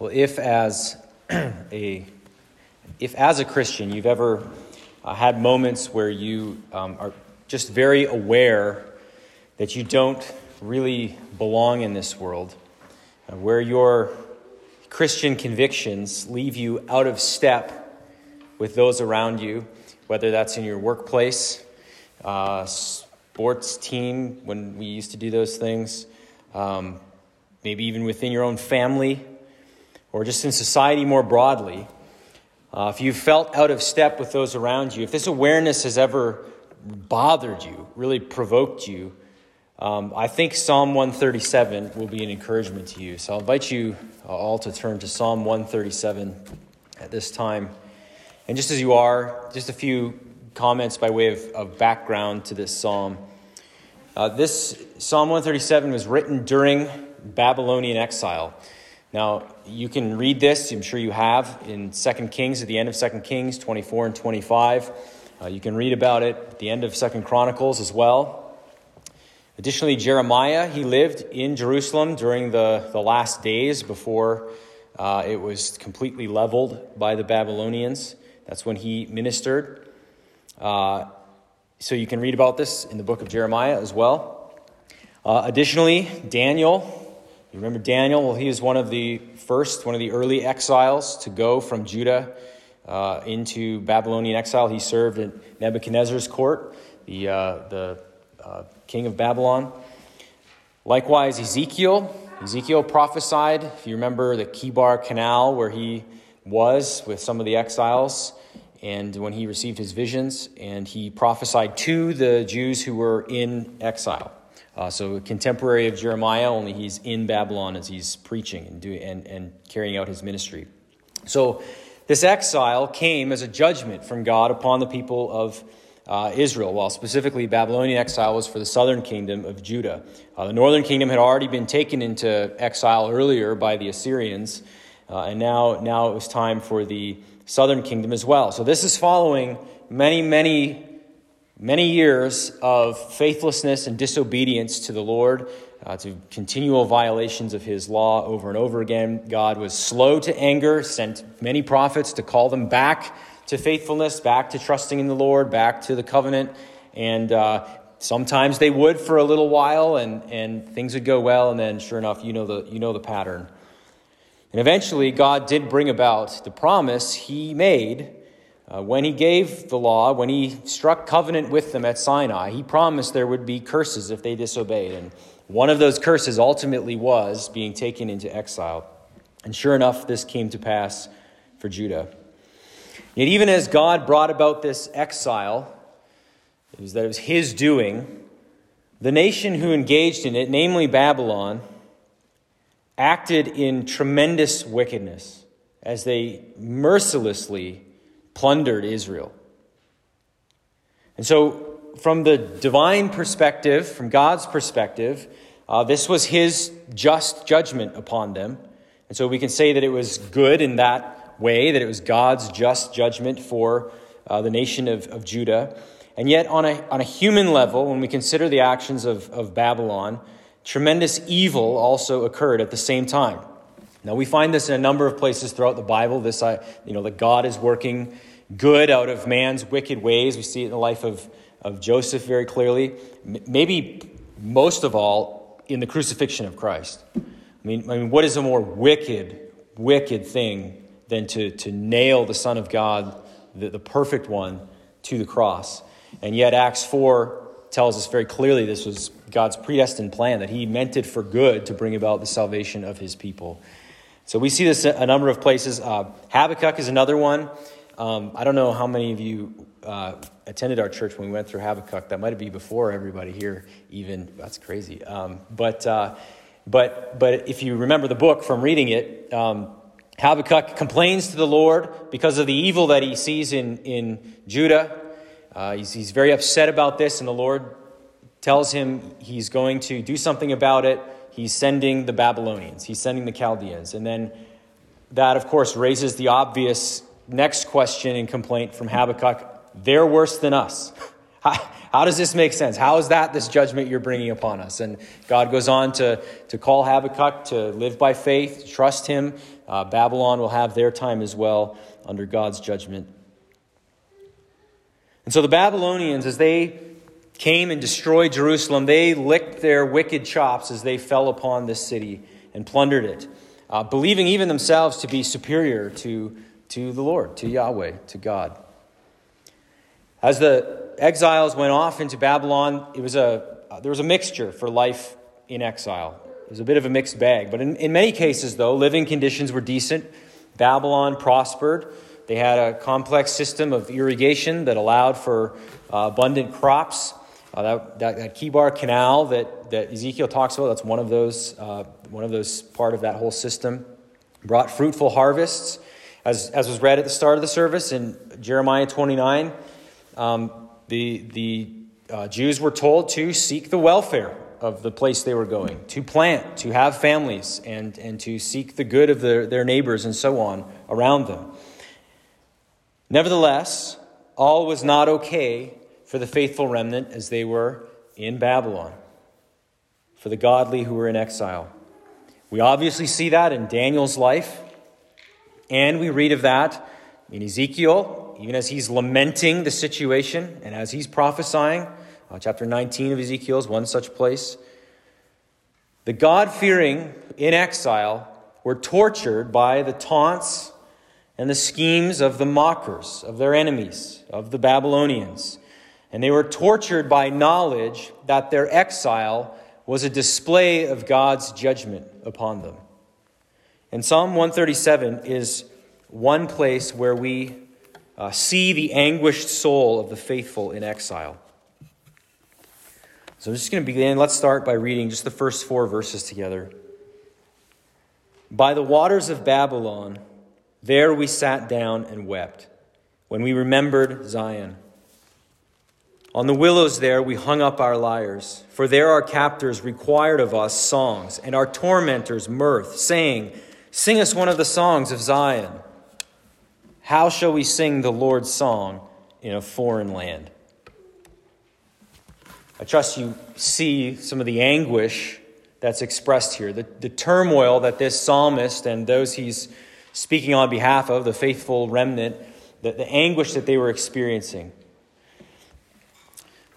Well, if as a if as a Christian you've ever uh, had moments where you um, are just very aware that you don't really belong in this world, uh, where your Christian convictions leave you out of step with those around you, whether that's in your workplace, uh, sports team when we used to do those things, um, maybe even within your own family or just in society more broadly, uh, if you've felt out of step with those around you, if this awareness has ever bothered you, really provoked you, um, I think Psalm 137 will be an encouragement to you. So I'll invite you all to turn to Psalm 137 at this time. And just as you are, just a few comments by way of, of background to this psalm. Uh, this Psalm 137 was written during Babylonian exile. Now, you can read this, I'm sure you have, in 2 Kings, at the end of 2 Kings 24 and 25. Uh, you can read about it at the end of 2 Chronicles as well. Additionally, Jeremiah, he lived in Jerusalem during the, the last days before uh, it was completely leveled by the Babylonians. That's when he ministered. Uh, so you can read about this in the book of Jeremiah as well. Uh, additionally, Daniel, you remember Daniel? Well, he was one of the first, one of the early exiles to go from Judah uh, into Babylonian exile. He served at Nebuchadnezzar's court, the, uh, the uh, king of Babylon. Likewise, Ezekiel. Ezekiel prophesied, if you remember the Chebar Canal where he was with some of the exiles, and when he received his visions, and he prophesied to the Jews who were in exile. Uh, so, a contemporary of Jeremiah, only he's in Babylon as he's preaching and, do, and, and carrying out his ministry. So, this exile came as a judgment from God upon the people of uh, Israel, while specifically Babylonian exile was for the southern kingdom of Judah. Uh, the northern kingdom had already been taken into exile earlier by the Assyrians, uh, and now, now it was time for the southern kingdom as well. So, this is following many, many many years of faithlessness and disobedience to the Lord, uh, to continual violations of his law over and over again. God was slow to anger, sent many prophets to call them back to faithfulness, back to trusting in the Lord, back to the covenant. And uh, sometimes they would for a little while, and, and things would go well, and then sure enough, you know the, you know the pattern. And eventually, God did bring about the promise he made uh, when he gave the law, when he struck covenant with them at Sinai, he promised there would be curses if they disobeyed. And one of those curses ultimately was being taken into exile. And sure enough, this came to pass for Judah. Yet, even as God brought about this exile, it was that it was his doing, the nation who engaged in it, namely Babylon, acted in tremendous wickedness as they mercilessly plundered Israel. And so, from the divine perspective, from God's perspective, uh, this was his just judgment upon them. And so we can say that it was good in that way, that it was God's just judgment for uh, the nation of, of Judah. And yet, on a, on a human level, when we consider the actions of, of Babylon, tremendous evil also occurred at the same time. Now, we find this in a number of places throughout the Bible, this, you know, that God is working good out of man's wicked ways. We see it in the life of, of Joseph very clearly. Maybe most of all in the crucifixion of Christ. I mean, I mean what is a more wicked, wicked thing than to, to nail the Son of God, the, the perfect one, to the cross? And yet, Acts 4 tells us very clearly this was God's predestined plan, that He meant it for good to bring about the salvation of His people. So we see this a number of places. Uh, Habakkuk is another one. Um, I don't know how many of you uh, attended our church when we went through Habakkuk. That might be before everybody here, even. That's crazy. Um, but, uh, but, but if you remember the book from reading it, um, Habakkuk complains to the Lord because of the evil that he sees in, in Judah. Uh, he's, he's very upset about this, and the Lord tells him he's going to do something about it. He's sending the Babylonians, he's sending the Chaldeans. And then that, of course, raises the obvious next question and complaint from Habakkuk they're worse than us. How, how, does this make sense? How is that this judgment you're bringing upon us? And God goes on to, to call Habakkuk to live by faith, trust him. Uh, Babylon will have their time as well under God's judgment. And so the Babylonians, as they came and destroyed Jerusalem, they licked their wicked chops as they fell upon this city and plundered it, uh, believing even themselves to be superior to, to the Lord, to Yahweh, to God. As the exiles went off into Babylon, it was a, uh, there was a mixture for life in exile. It was a bit of a mixed bag. But in, in many cases, though, living conditions were decent. Babylon prospered. They had a complex system of irrigation that allowed for uh, abundant crops. Uh, that, that, that Chebar Canal that, that Ezekiel talks about, that's one of those, uh, one of those part of that whole system, brought fruitful harvests. As, as was read at the start of the service in Jeremiah 29, um, the, the uh, Jews were told to seek the welfare of the place they were going, to plant, to have families, and, and to seek the good of their, their neighbors and so on around them. Nevertheless, all was not okay for the faithful remnant as they were in Babylon, for the godly who were in exile. We obviously see that in Daniel's life, and we read of that in Ezekiel, even as he's lamenting the situation and as he's prophesying. Uh, chapter 19 of Ezekiel is one such place. The God fearing in exile were tortured by the taunts and the schemes of the mockers, of their enemies, of the Babylonians and they were tortured by knowledge that their exile was a display of God's judgment upon them. And Psalm 137 is one place where we uh, see the anguished soul of the faithful in exile. So I'm just going to begin. Let's start by reading just the first four verses together. By the waters of Babylon, there we sat down and wept when we remembered Zion. On the willows there we hung up our lyres, for there our captors required of us songs, and our tormentors mirth, saying, Sing us one of the songs of Zion. How shall we sing the Lord's song in a foreign land? I trust you see some of the anguish that's expressed here, the, the turmoil that this psalmist and those he's speaking on behalf of, the faithful remnant, the, the anguish that they were experiencing.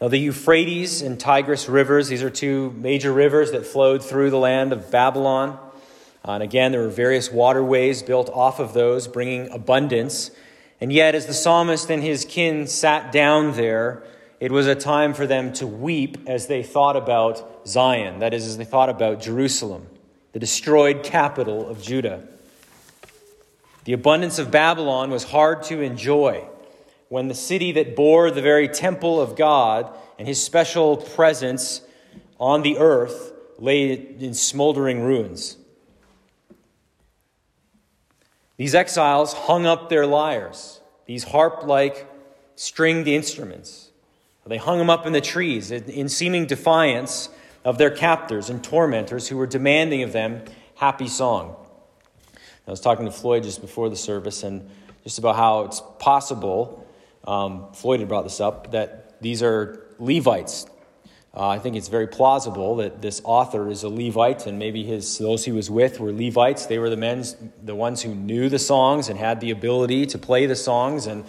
Now, the Euphrates and Tigris rivers, these are two major rivers that flowed through the land of Babylon. Uh, and again, there were various waterways built off of those, bringing abundance. And yet, as the psalmist and his kin sat down there, it was a time for them to weep as they thought about Zion, that is, as they thought about Jerusalem, the destroyed capital of Judah. The abundance of Babylon was hard to enjoy when the city that bore the very temple of God and his special presence on the earth lay in smoldering ruins. These exiles hung up their lyres, these harp like stringed instruments. They hung them up in the trees in seeming defiance of their captors and tormentors who were demanding of them happy song. I was talking to Floyd just before the service and just about how it's possible um, Floyd had brought this up, that these are Levites. Uh, I think it's very plausible that this author is a Levite, and maybe his those he was with were Levites. They were the men, the ones who knew the songs and had the ability to play the songs. And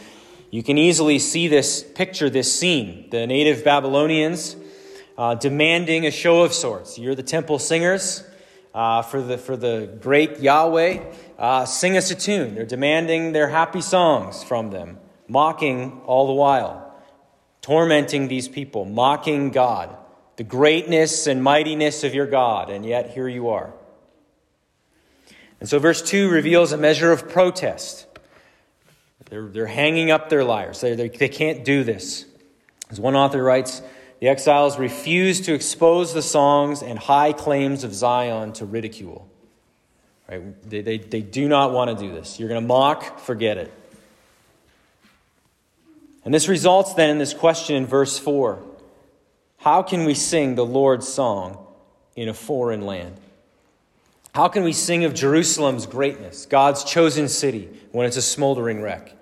you can easily see this picture, this scene: the native Babylonians uh, demanding a show of sorts. You're the temple singers uh, for the for the great Yahweh. Uh, sing us a tune. They're demanding their happy songs from them mocking all the while, tormenting these people, mocking God, the greatness and mightiness of your God, and yet here you are. And so, verse 2 reveals a measure of protest. They're, they're hanging up their lyres. They, they, they can't do this. As one author writes, the exiles refuse to expose the songs and high claims of Zion to ridicule. Right? They, they, they do not want to do this. You're going to mock, forget it. And this results then in this question in verse 4 How can we sing the Lord's song in a foreign land? How can we sing of Jerusalem's greatness, God's chosen city, when it's a smoldering wreck?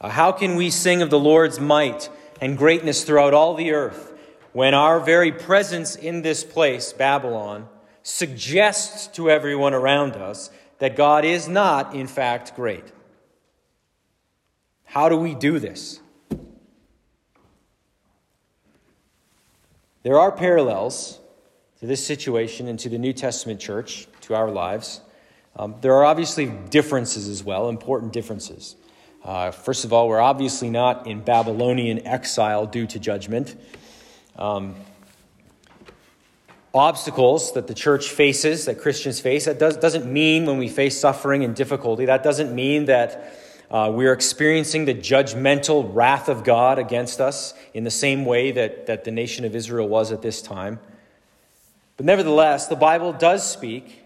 Uh, how can we sing of the Lord's might and greatness throughout all the earth when our very presence in this place, Babylon, suggests to everyone around us that God is not, in fact, great. How do we do this? There are parallels to this situation and to the New Testament church, to our lives. Um, there are obviously differences as well, important differences. Uh, first of all, we're obviously not in Babylonian exile due to judgment. Um, obstacles that the church faces, that Christians face, that does, doesn't mean when we face suffering and difficulty, that doesn't mean that uh, we're experiencing the judgmental wrath of God against us in the same way that, that the nation of Israel was at this time. But nevertheless, the Bible does speak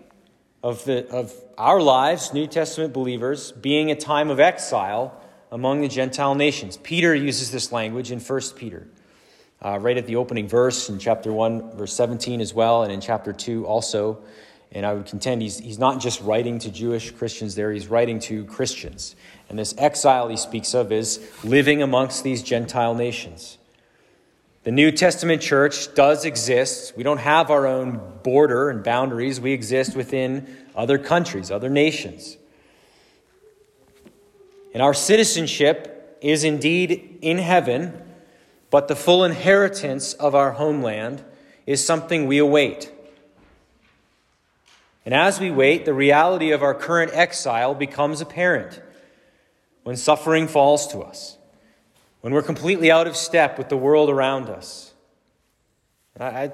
of, the, of our lives, New Testament believers, being a time of exile among the Gentile nations. Peter uses this language in 1 Peter uh, right at the opening verse in chapter 1, verse 17 as well, and in chapter 2 also. And I would contend he's, he's not just writing to Jewish Christians there, he's writing to Christians. And this exile he speaks of is living amongst these Gentile nations. The New Testament church does exist. We don't have our own border and boundaries, we exist within other countries, other nations. And our citizenship is indeed in heaven but the full inheritance of our homeland is something we await. And as we wait, the reality of our current exile becomes apparent when suffering falls to us, when we're completely out of step with the world around us. And I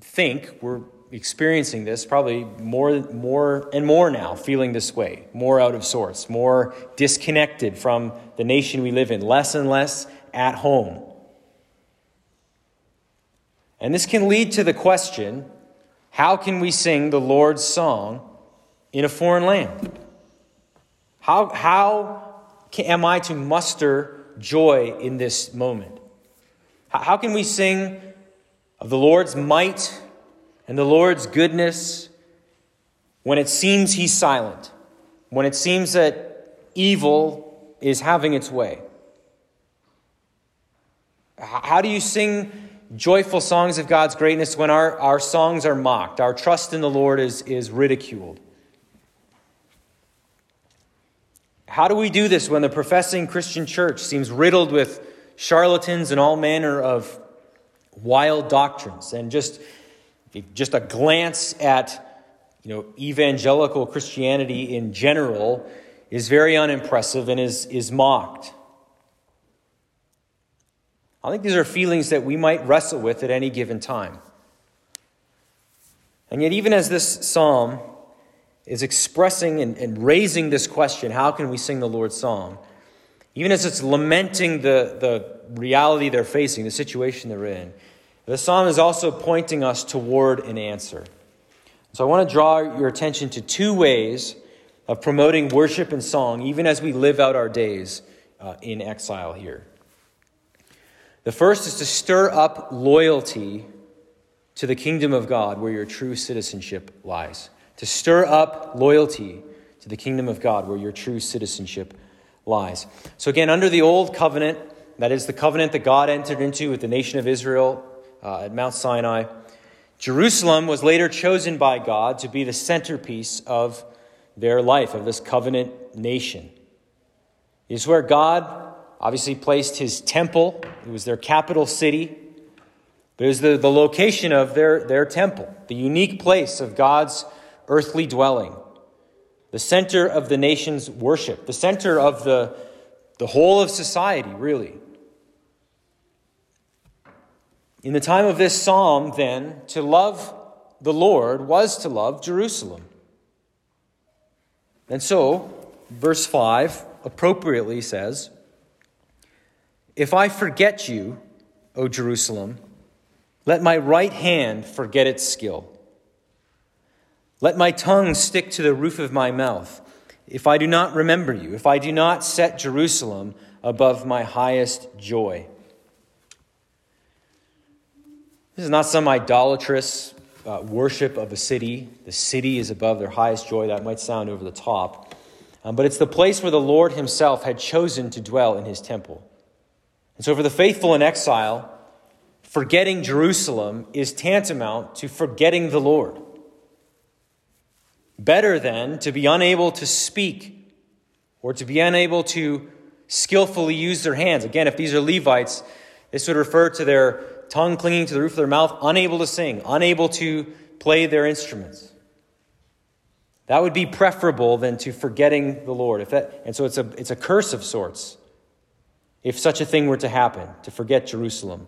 think we're experiencing this probably more, more and more now, feeling this way, more out of sorts, more disconnected from the nation we live in, less and less at home. And this can lead to the question how can we sing the Lord's song in a foreign land? How, how can, am I to muster joy in this moment? How, how can we sing of the Lord's might and the Lord's goodness when it seems He's silent, when it seems that evil is having its way? How do you sing joyful songs of God's greatness when our, our songs are mocked, our trust in the Lord is, is ridiculed. How do we do this when the professing Christian church seems riddled with charlatans and all manner of wild doctrines? And just, just a glance at you know, evangelical Christianity in general is very unimpressive and is, is mocked. I think these are feelings that we might wrestle with at any given time. And yet, even as this psalm is expressing and, and, raising this question, how can we sing the Lord's song? Even as it's lamenting the, the reality they're facing, the situation they're in, the psalm is also pointing us toward an answer. So I want to draw your attention to two ways of promoting worship and song, even as we live out our days uh, in exile here. The first is to stir up loyalty to the kingdom of God where your true citizenship lies. To stir up loyalty to the kingdom of God where your true citizenship lies. So, again, under the old covenant, that is the covenant that God entered into with the nation of Israel uh, at Mount Sinai, Jerusalem was later chosen by God to be the centerpiece of their life, of this covenant nation. It is where God obviously placed his temple, it was their capital city, but it was the, the location of their, their temple, the unique place of God's earthly dwelling, the center of the nation's worship, the center of the, the whole of society, really. In the time of this psalm, then, to love the Lord was to love Jerusalem. And so, verse 5 appropriately says, if I forget you, O Jerusalem, let my right hand forget its skill. Let my tongue stick to the roof of my mouth. If I do not remember you, if I do not set Jerusalem above my highest joy. This is not some idolatrous uh, worship of a city. The city is above their highest joy. That might sound over the top. Um, but it's the place where the Lord Himself had chosen to dwell in His temple. And so, for the faithful in exile, forgetting Jerusalem is tantamount to forgetting the Lord. Better then to be unable to speak or to be unable to skillfully use their hands. Again, if these are Levites, this would refer to their tongue clinging to the roof of their mouth, unable to sing, unable to play their instruments. That would be preferable than to forgetting the Lord. If that, and so it's a, it's a curse of sorts if such a thing were to happen, to forget Jerusalem.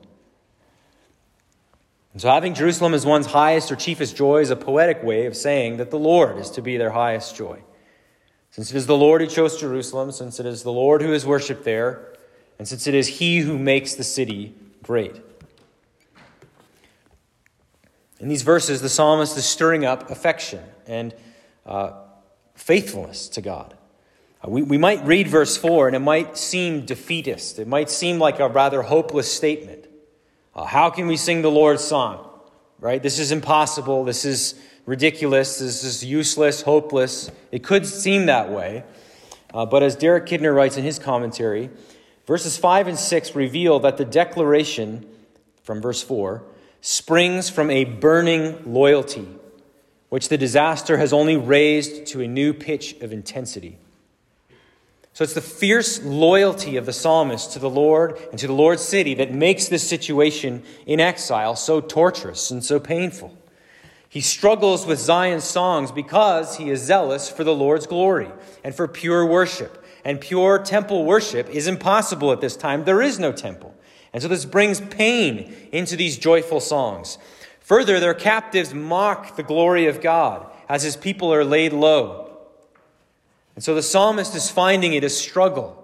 And so having Jerusalem as one's highest or chiefest joy is a poetic way of saying that the Lord is to be their highest joy. Since it is the Lord who chose Jerusalem, since it is the Lord who is worshipped there, and since it is He who makes the city great. In these verses, the psalmist is stirring up affection and uh, faithfulness to God. Uh, we, we might read verse 4 and it might seem defeatist. It might seem like a rather hopeless statement. Uh, how can we sing the Lord's song? Right? This is impossible. This is ridiculous. This is useless, hopeless. It could seem that way. Uh, but as Derek Kidner writes in his commentary, verses 5 and 6 reveal that the declaration from verse 4 springs from a burning loyalty, which the disaster has only raised to a new pitch of intensity. So it's the fierce loyalty of the psalmist to the Lord and to the Lord's city that makes this situation in exile so torturous and so painful. He struggles with Zion's songs because he is zealous for the Lord's glory and for pure worship. And pure temple worship is impossible at this time. There is no temple. And so this brings pain into these joyful songs. Further, their captives mock the glory of God as his people are laid low. And so the psalmist is finding it a struggle.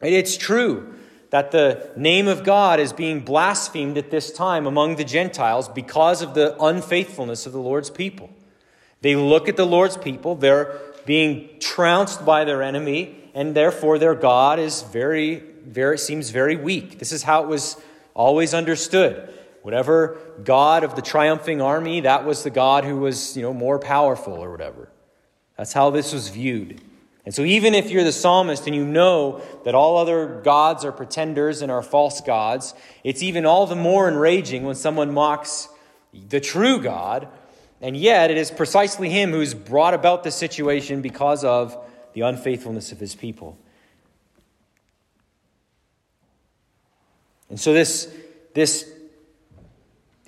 It's true that the name of God is being blasphemed at this time among the Gentiles because of the unfaithfulness of the Lord's people. They look at the Lord's people, they're being trounced by their enemy, and therefore their God is very, very seems very weak. This is how it was always understood. Whatever God of the triumphing army, that was the God who was, you know, more powerful or whatever. That's how this was viewed. And so, even if you're the psalmist and you know that all other gods are pretenders and are false gods, it's even all the more enraging when someone mocks the true God. And yet, it is precisely him who's brought about the situation because of the unfaithfulness of his people. And so, this, this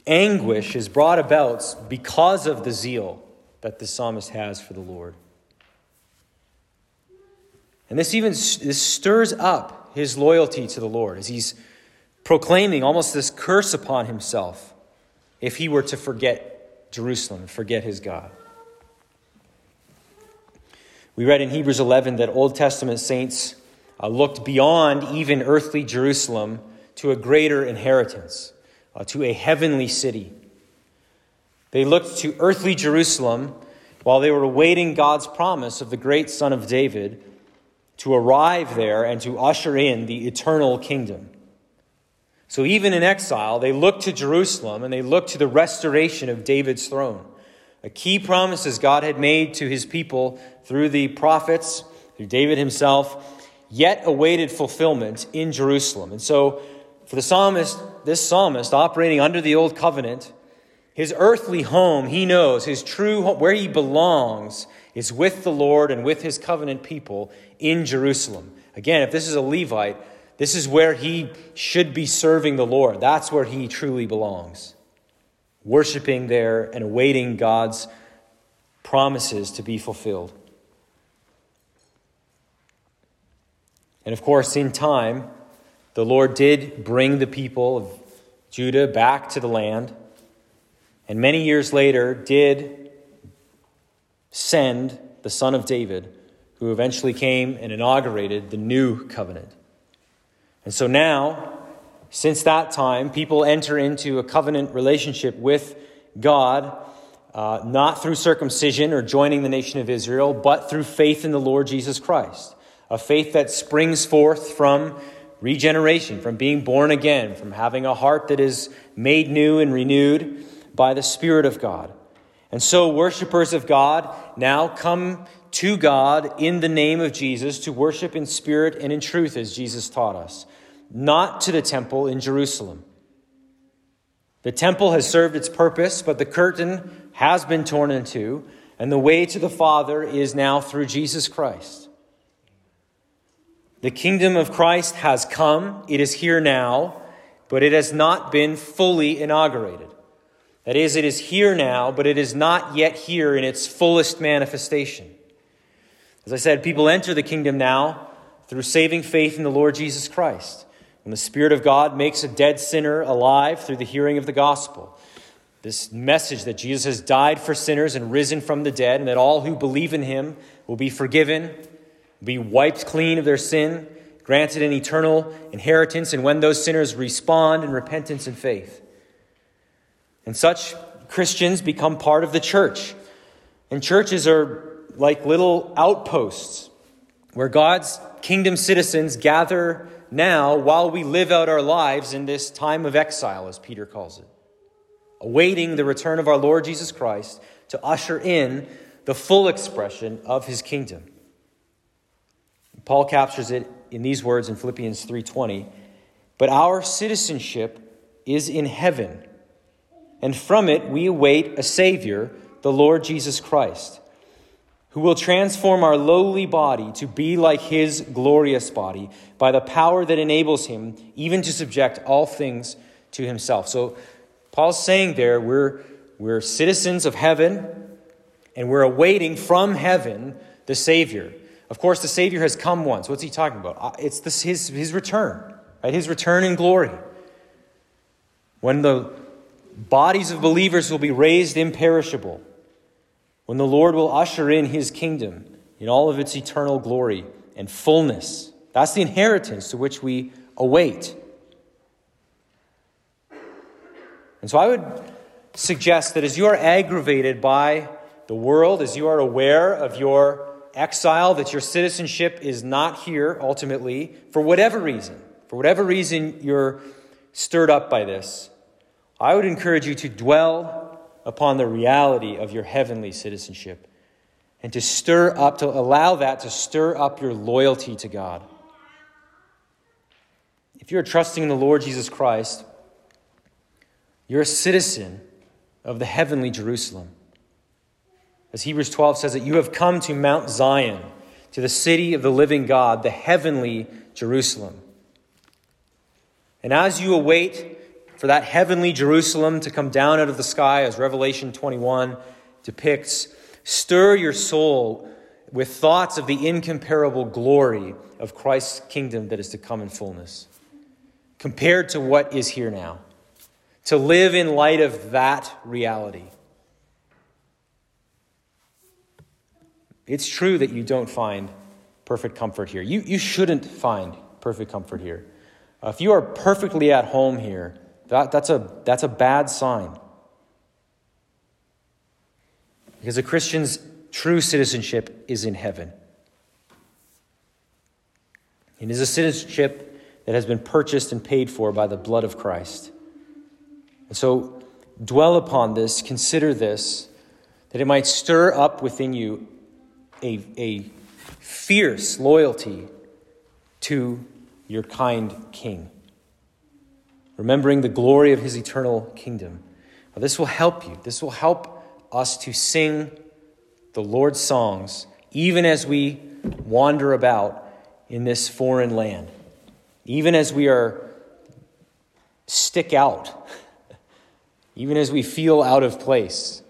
anguish is brought about because of the zeal that the psalmist has for the Lord. And this even this stirs up his loyalty to the Lord as he's proclaiming almost this curse upon himself if he were to forget Jerusalem, forget his God. We read in Hebrews 11 that Old Testament saints uh, looked beyond even earthly Jerusalem to a greater inheritance, uh, to a heavenly city. They looked to earthly Jerusalem while they were awaiting God's promise of the great Son of David to arrive there and to usher in the eternal kingdom. So even in exile, they looked to Jerusalem and they looked to the restoration of David's throne. A key promise as God had made to his people through the prophets, through David himself, yet awaited fulfillment in Jerusalem. And so, for the psalmist, this psalmist operating under the old covenant, his earthly home, he knows, his true home, where he belongs, is with the Lord and with his covenant people in Jerusalem. Again, if this is a Levite, this is where he should be serving the Lord. That's where he truly belongs. Worshiping there and awaiting God's promises to be fulfilled. And of course, in time, the Lord did bring the people of Judah back to the land and many years later did send the son of David, who eventually came and inaugurated the new covenant. And so now, since that time, people enter into a covenant relationship with God, uh, not through circumcision or joining the nation of Israel, but through faith in the Lord Jesus Christ. A faith that springs forth from regeneration, from being born again, from having a heart that is made new and renewed by the Spirit of God. And so, worshippers of God now come to God in the name of Jesus to worship in spirit and in truth, as Jesus taught us. not to the temple in Jerusalem. The temple has served its purpose, but the curtain has been torn in two, and the way to the Father is now through Jesus Christ. The kingdom of Christ has come, it is here now, but it has not been fully inaugurated. That is, it is here now, but it is not yet here in its fullest manifestation. As I said, people enter the kingdom now through saving faith in the Lord Jesus Christ. When the Spirit of God makes a dead sinner alive through the hearing of the gospel. This message that Jesus has died for sinners and risen from the dead, and that all who believe in him will be forgiven, be wiped clean of their sin, granted an eternal inheritance, and when those sinners respond in repentance and faith. And such Christians become part of the church. And churches are like little outposts where God's kingdom citizens gather now while we live out our lives in this time of exile, as Peter calls it, awaiting the return of our Lord Jesus Christ to usher in the full expression of his kingdom. Paul captures it in these words in Philippians 3:20, "But our citizenship is in heaven, and from it we await a savior, the Lord Jesus Christ." who will transform our lowly body to be like his glorious body by the power that enables him even to subject all things to himself. So, Paul's saying there, we're, we're citizens of heaven and we're awaiting from heaven the Savior. Of course, the Savior has come once. What's he talking about? Uh, it's this, his, his return, right? His return in glory. When the bodies of believers will be raised imperishable when the Lord will usher in his kingdom in all of its eternal glory and fullness. That's the inheritance to which we await. And so I would suggest that as you are aggravated by the world, as you are aware of your exile, that your citizenship is not here ultimately, for whatever reason, for whatever reason you're stirred up by this, I would encourage you to dwell upon the reality of your heavenly citizenship and to stir up, to allow that to stir up your loyalty to God. If you're trusting in the Lord Jesus Christ, you're a citizen of the heavenly Jerusalem. As Hebrews 12 says that you have come to Mount Zion, to the city of the living God, the heavenly Jerusalem. And as you await for that heavenly Jerusalem to come down out of the sky, as Revelation 21 depicts. Stir your soul with thoughts of the incomparable glory of Christ's kingdom that is to come in fullness, compared to what is here now. To live in light of that reality. It's true that you don't find perfect comfort here. You, you shouldn't find perfect comfort here. Uh, if you are perfectly at home here, that, that's, a, that's a bad sign. Because a Christian's true citizenship is in heaven. It is a citizenship that has been purchased and paid for by the blood of Christ. And so dwell upon this, consider this, that it might stir up within you a, a fierce loyalty to your kind King remembering the glory of his eternal kingdom. Now, this will help you. This will help us to sing the Lord's songs, even as we wander about in this foreign land, even as we are stick out, even as we feel out of place.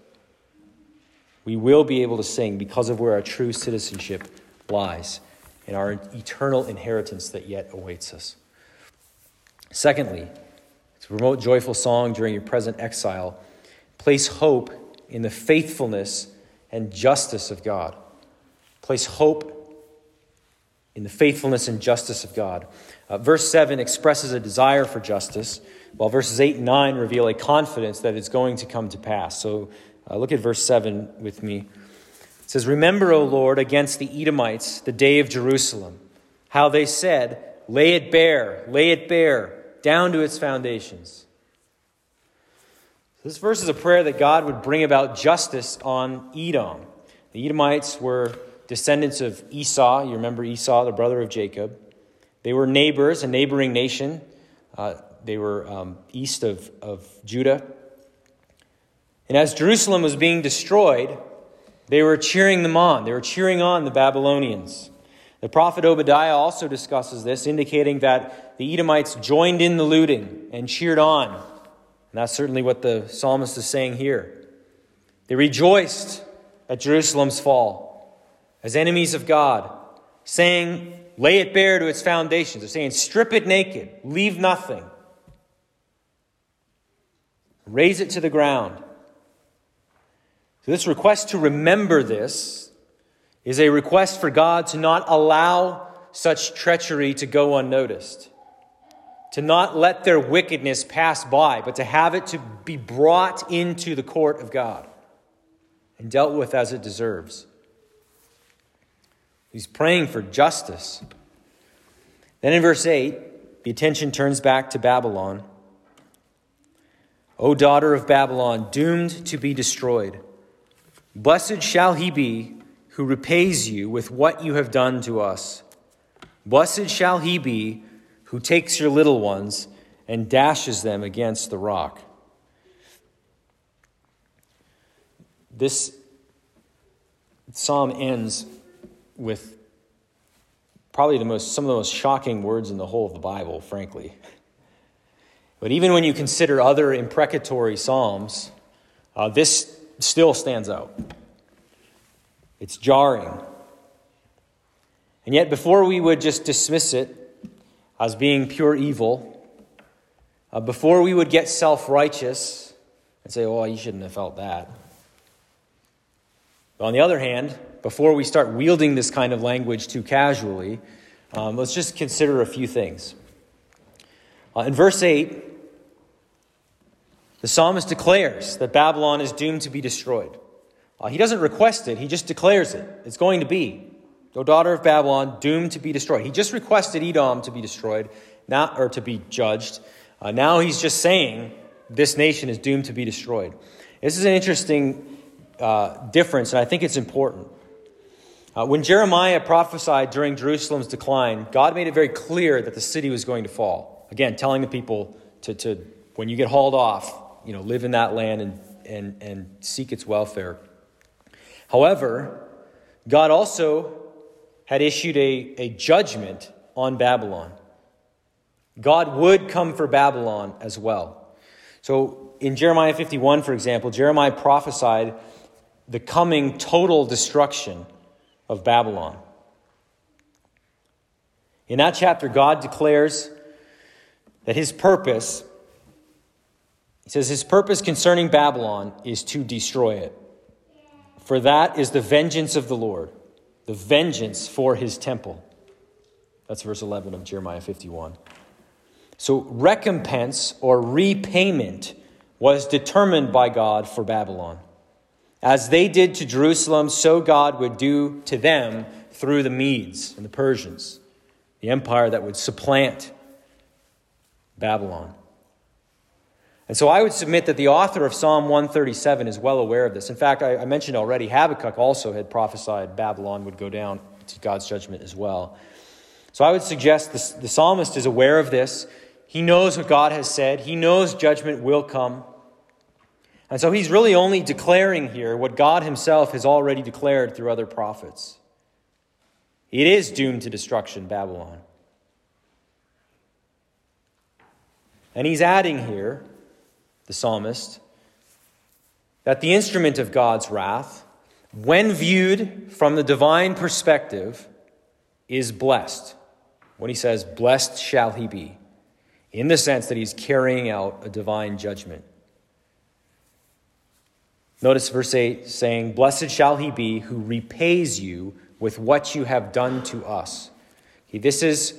We will be able to sing because of where our true citizenship lies and our eternal inheritance that yet awaits us. Secondly, to promote joyful song during your present exile, place hope in the faithfulness and justice of God. Place hope in the faithfulness and justice of God. Uh, verse 7 expresses a desire for justice, while verses 8 and 9 reveal a confidence that it's going to come to pass. So uh, look at verse 7 with me. It says, Remember, O Lord, against the Edomites the day of Jerusalem, how they said, Lay it bare, lay it bare down to its foundations. This verse is a prayer that God would bring about justice on Edom. The Edomites were descendants of Esau. You remember Esau, the brother of Jacob. They were neighbors, a neighboring nation. Uh, they were um, east of, of Judah. And as Jerusalem was being destroyed, they were cheering them on. They were cheering on the Babylonians. The prophet Obadiah also discusses this, indicating that the Edomites joined in the looting and cheered on. And that's certainly what the psalmist is saying here. They rejoiced at Jerusalem's fall as enemies of God, saying, Lay it bare to its foundations. They're saying, Strip it naked, leave nothing, raze it to the ground. So, this request to remember this is a request for God to not allow such treachery to go unnoticed, to not let their wickedness pass by, but to have it to be brought into the court of God and dealt with as it deserves. He's praying for justice. Then in verse 8, the attention turns back to Babylon. O daughter of Babylon, doomed to be destroyed, blessed shall he be who repays you with what you have done to us. Blessed shall he be who takes your little ones and dashes them against the rock. This psalm ends with probably the most, some of the most shocking words in the whole of the Bible, frankly. But even when you consider other imprecatory psalms, uh, this still stands out. It's jarring. And yet, before we would just dismiss it as being pure evil, uh, before we would get self righteous and say, oh, you shouldn't have felt that. But on the other hand, before we start wielding this kind of language too casually, um, let's just consider a few things. Uh, in verse 8, the psalmist declares that Babylon is doomed to be destroyed. Uh, he doesn't request it, he just declares it. It's going to be. O daughter of Babylon, doomed to be destroyed. He just requested Edom to be destroyed, not, or to be judged. Uh, now he's just saying this nation is doomed to be destroyed. This is an interesting uh, difference, and I think it's important. Uh, when Jeremiah prophesied during Jerusalem's decline, God made it very clear that the city was going to fall. Again, telling the people to, to when you get hauled off, you know, live in that land and, and, and seek its welfare. However, God also had issued a, a judgment on Babylon. God would come for Babylon as well. So in Jeremiah 51, for example, Jeremiah prophesied the coming total destruction of Babylon. In that chapter, God declares that his purpose, he says, his purpose concerning Babylon is to destroy it. For that is the vengeance of the Lord, the vengeance for his temple. That's verse 11 of Jeremiah 51. So, recompense or repayment was determined by God for Babylon. As they did to Jerusalem, so God would do to them through the Medes and the Persians, the empire that would supplant Babylon. And so I would submit that the author of Psalm 137 is well aware of this. In fact, I, I mentioned already, Habakkuk also had prophesied Babylon would go down to God's judgment as well. So I would suggest the, the psalmist is aware of this. He knows what God has said, he knows judgment will come. And so he's really only declaring here what God himself has already declared through other prophets. It is doomed to destruction, Babylon. And he's adding here the psalmist, that the instrument of God's wrath, when viewed from the divine perspective, is blessed. When he says, Blessed shall he be, in the sense that he's carrying out a divine judgment. Notice verse 8 saying, Blessed shall he be who repays you with what you have done to us. Okay, this is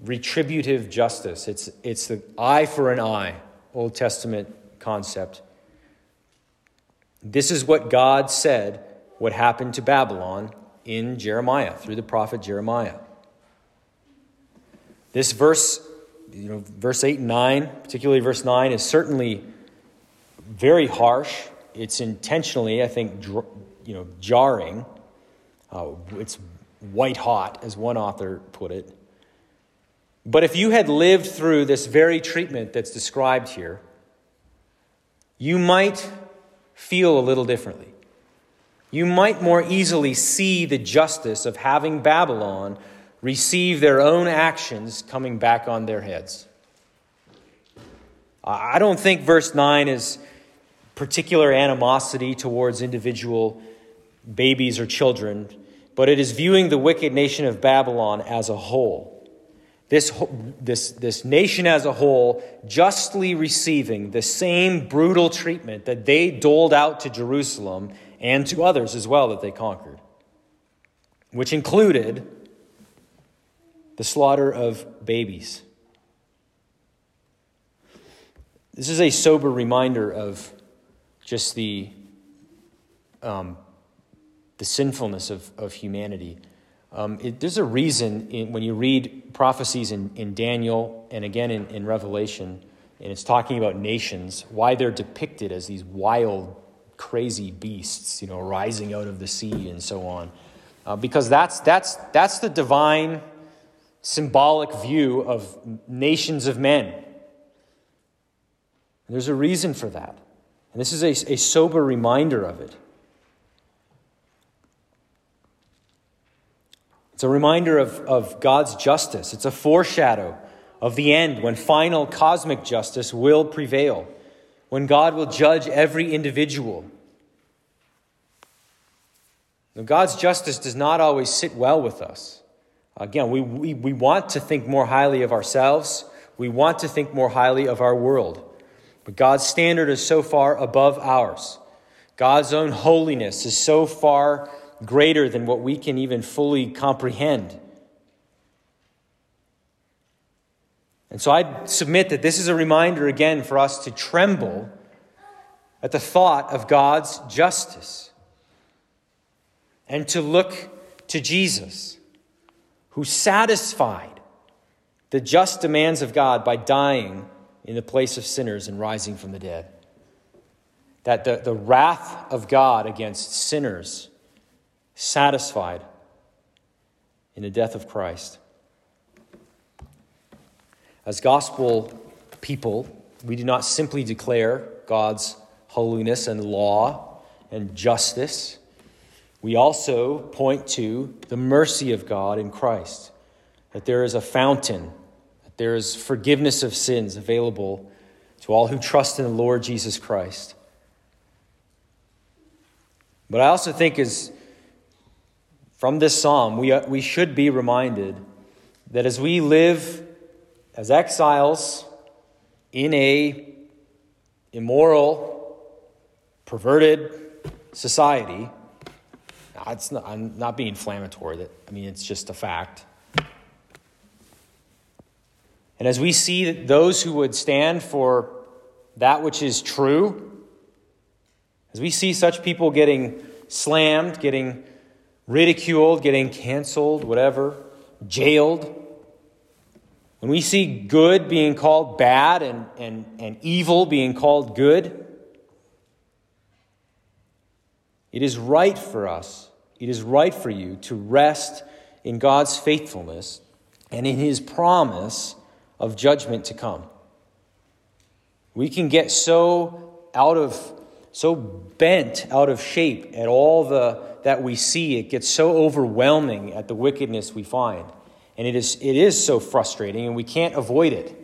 retributive justice. It's, it's the eye for an eye, Old Testament concept. This is what God said would happen to Babylon in Jeremiah, through the prophet Jeremiah. This verse, you know, verse 8 and 9, particularly verse 9, is certainly very harsh. It's intentionally, I think, you know, jarring. Uh, it's white hot, as one author put it. But if you had lived through this very treatment that's described here, you might feel a little differently. You might more easily see the justice of having Babylon receive their own actions coming back on their heads. I don't think verse 9 is particular animosity towards individual babies or children, but it is viewing the wicked nation of Babylon as a whole. This, this, this nation as a whole justly receiving the same brutal treatment that they doled out to Jerusalem and to others as well that they conquered, which included the slaughter of babies. This is a sober reminder of just the, um, the sinfulness of, of humanity. Um, it, there's a reason in, when you read prophecies in, in Daniel and again in, in Revelation, and it's talking about nations, why they're depicted as these wild, crazy beasts, you know, rising out of the sea and so on. Uh, because that's, that's, that's the divine symbolic view of nations of men. And there's a reason for that. And this is a, a sober reminder of it. It's a reminder of, of God's justice. It's a foreshadow of the end when final cosmic justice will prevail, when God will judge every individual. Now, God's justice does not always sit well with us. Again, we, we, we want to think more highly of ourselves. We want to think more highly of our world. But God's standard is so far above ours. God's own holiness is so far greater than what we can even fully comprehend. And so I submit that this is a reminder again for us to tremble at the thought of God's justice and to look to Jesus who satisfied the just demands of God by dying in the place of sinners and rising from the dead. That the, the wrath of God against sinners satisfied in the death of Christ. As gospel people, we do not simply declare God's holiness and law and justice we also point to the mercy of God in Christ, that there is a fountain, that there is forgiveness of sins available to all who trust in the Lord Jesus Christ. But I also think is from this psalm, we, uh, we should be reminded that as we live as exiles in a immoral, perverted society, it's not, I'm not being inflammatory. That, I mean, it's just a fact. And as we see those who would stand for that which is true, as we see such people getting slammed, getting ridiculed, getting canceled, whatever, jailed, when we see good being called bad and, and, and evil being called good, it is right for us it is right for you to rest in God's faithfulness and in his promise of judgment to come. We can get so out of so bent out of shape at all the that we see it gets so overwhelming at the wickedness we find and it is it is so frustrating and we can't avoid it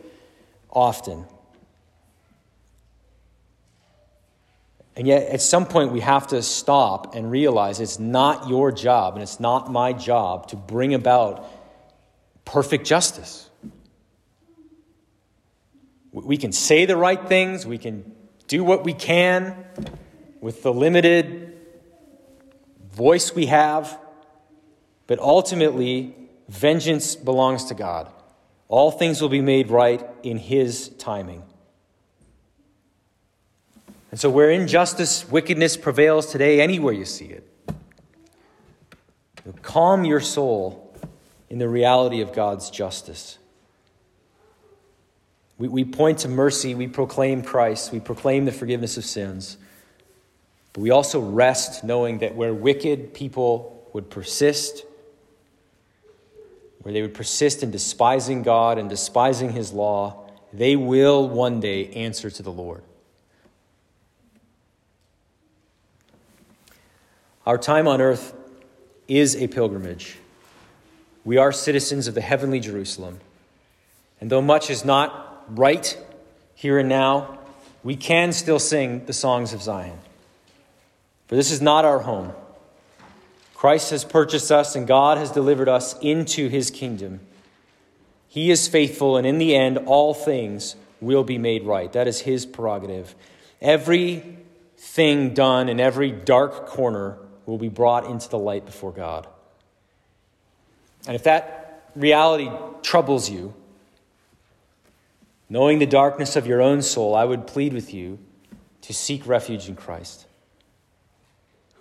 often And yet, at some point, we have to stop and realize it's not your job and it's not my job to bring about perfect justice. We can say the right things, we can do what we can with the limited voice we have, but ultimately, vengeance belongs to God. All things will be made right in His timing. And so, where injustice, wickedness prevails today, anywhere you see it, calm your soul in the reality of God's justice. We, we point to mercy, we proclaim Christ, we proclaim the forgiveness of sins. But we also rest knowing that where wicked people would persist, where they would persist in despising God and despising his law, they will one day answer to the Lord. Our time on earth is a pilgrimage. We are citizens of the heavenly Jerusalem. And though much is not right here and now, we can still sing the songs of Zion. For this is not our home. Christ has purchased us, and God has delivered us into his kingdom. He is faithful, and in the end, all things will be made right. That is his prerogative. Everything done in every dark corner will be brought into the light before God. And if that reality troubles you, knowing the darkness of your own soul, I would plead with you to seek refuge in Christ,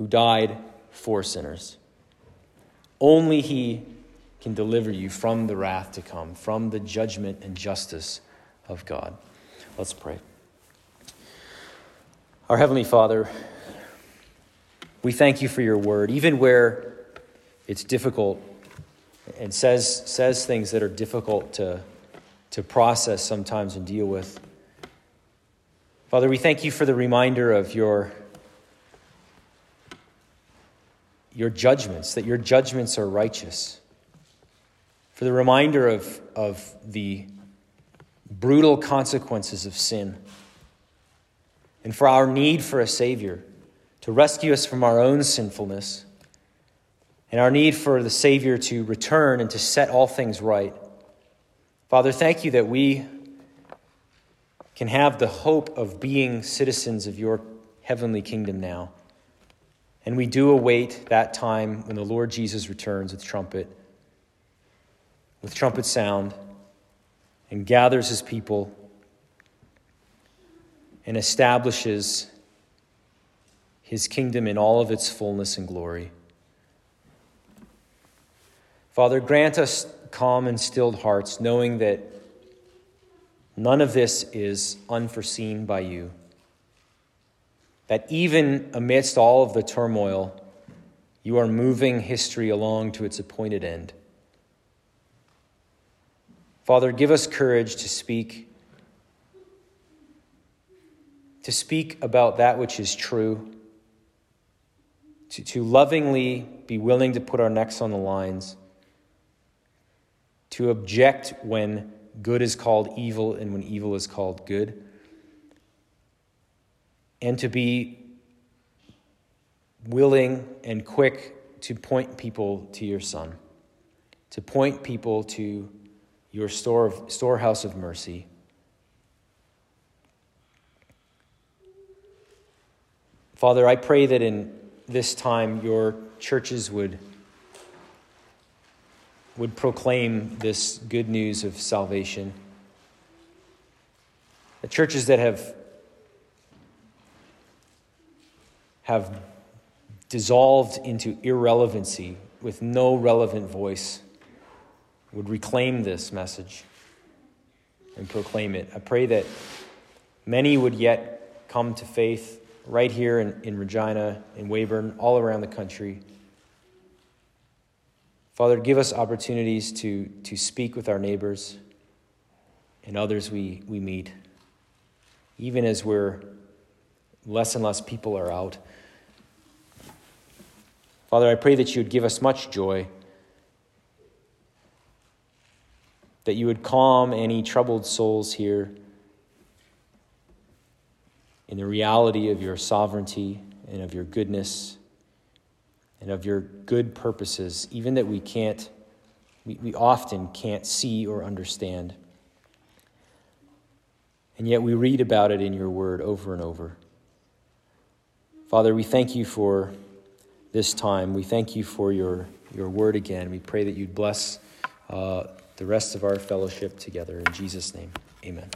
who died for sinners. Only He can deliver you from the wrath to come, from the judgment and justice of God. Let's pray. Our Heavenly Father, we thank you for your word, even where it's difficult and says, says things that are difficult to, to process sometimes and deal with. Father, we thank you for the reminder of your, your judgments, that your judgments are righteous. For the reminder of, of the brutal consequences of sin. And for our need for a Savior to rescue us from our own sinfulness and our need for the Savior to return and to set all things right. Father, thank you that we can have the hope of being citizens of your heavenly kingdom now. And we do await that time when the Lord Jesus returns with trumpet, with trumpet sound, and gathers his people and establishes his kingdom in all of its fullness and glory. Father, grant us calm and stilled hearts, knowing that none of this is unforeseen by you. That even amidst all of the turmoil, you are moving history along to its appointed end. Father, give us courage to speak, to speak about that which is true to, to lovingly be willing to put our necks on the lines, to object when good is called evil and when evil is called good, and to be willing and quick to point people to your Son, to point people to your store of, storehouse of mercy. Father, I pray that in this time your churches would, would proclaim this good news of salvation. The churches that have, have dissolved into irrelevancy with no relevant voice would reclaim this message and proclaim it. I pray that many would yet come to faith right here in, in Regina, in Weyburn, all around the country. Father, give us opportunities to, to speak with our neighbors and others we, we meet, even as we're less and less people are out. Father, I pray that you would give us much joy, that you would calm any troubled souls here in the reality of your sovereignty and of your goodness and of your good purposes, even that we can't, we, we often can't see or understand. And yet we read about it in your word over and over. Father, we thank you for this time. We thank you for your, your word again. We pray that you'd bless uh, the rest of our fellowship together. In Jesus' name, amen.